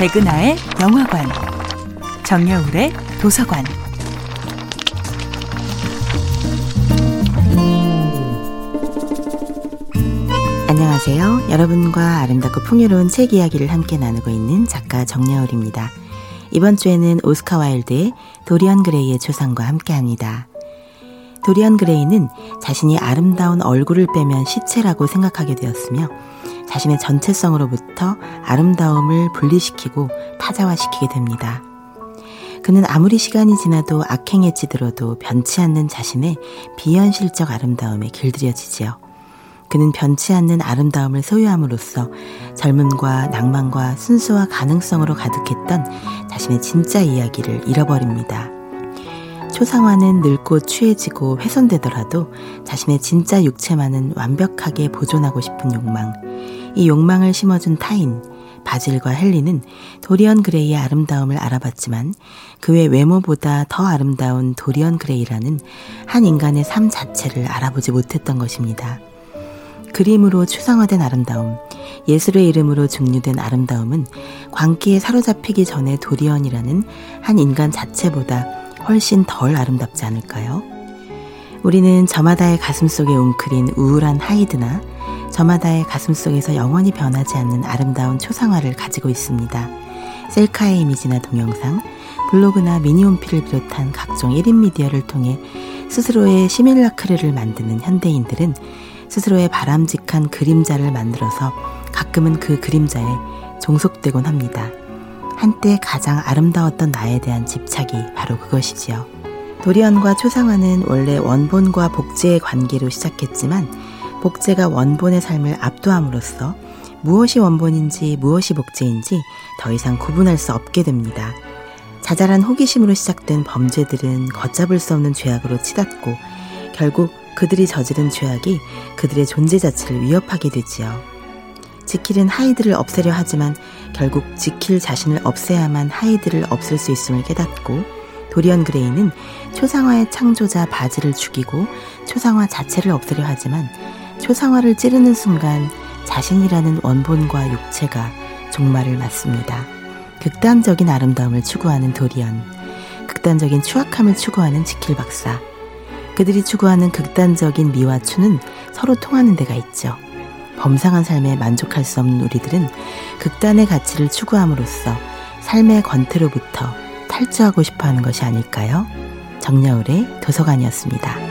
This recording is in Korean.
백은하의 영화관, 정여울의 도서관. 안녕하세요. 여러분과 아름답고 풍요로운 책 이야기를 함께 나누고 있는 작가 정여울입니다. 이번 주에는 오스카 와일드의 도리언 그레이의 초상과 함께 합니다. 도리언 그레이는 자신이 아름다운 얼굴을 빼면 시체라고 생각하게 되었으며 자신의 전체성으로부터 아름다움을 분리시키고 타자화시키게 됩니다. 그는 아무리 시간이 지나도 악행에 찌들어도 변치 않는 자신의 비현실적 아름다움에 길들여지지요. 그는 변치 않는 아름다움을 소유함으로써 젊음과 낭만과 순수와 가능성으로 가득했던 자신의 진짜 이야기를 잃어버립니다. 초상화는 늙고 취해지고 훼손되더라도 자신의 진짜 육체만은 완벽하게 보존하고 싶은 욕망. 이 욕망을 심어준 타인, 바질과 헨리는 도리언 그레이의 아름다움을 알아봤지만 그의 외모보다 더 아름다운 도리언 그레이라는 한 인간의 삶 자체를 알아보지 못했던 것입니다. 그림으로 추상화된 아름다움, 예술의 이름으로 증류된 아름다움은 광기에 사로잡히기 전에 도리언이라는 한 인간 자체보다 훨씬 덜 아름답지 않을까요? 우리는 저마다의 가슴 속에 웅크린 우울한 하이드나 저마다의 가슴 속에서 영원히 변하지 않는 아름다운 초상화를 가지고 있습니다. 셀카의 이미지나 동영상, 블로그나 미니홈피를 비롯한 각종 1인 미디어를 통해 스스로의 시밀라크르를 만드는 현대인들은 스스로의 바람직한 그림자를 만들어서 가끔은 그 그림자에 종속되곤 합니다. 한때 가장 아름다웠던 나에 대한 집착이 바로 그것이지요. 도리언과 초상화는 원래 원본과 복제의 관계로 시작했지만 복제가 원본의 삶을 압도함으로써 무엇이 원본인지 무엇이 복제인지 더 이상 구분할 수 없게 됩니다. 자잘한 호기심으로 시작된 범죄들은 걷잡을 수 없는 죄악으로 치닫고 결국 그들이 저지른 죄악이 그들의 존재 자체를 위협하게 되지요. 지킬은 하이드를 없애려 하지만 결국 지킬 자신을 없애야만 하이드를 없앨 수 있음을 깨닫고 도리언 그레이는 초상화의 창조자 바질을 죽이고 초상화 자체를 없애려 하지만 초상화를 찌르는 순간 자신이라는 원본과 육체가 종말을 맞습니다. 극단적인 아름다움을 추구하는 도리언, 극단적인 추악함을 추구하는 지킬 박사. 그들이 추구하는 극단적인 미와 추는 서로 통하는 데가 있죠. 범상한 삶에 만족할 수 없는 우리들은 극단의 가치를 추구함으로써 삶의 권태로부터 탈주하고 싶어 하는 것이 아닐까요? 정여울의 도서관이었습니다.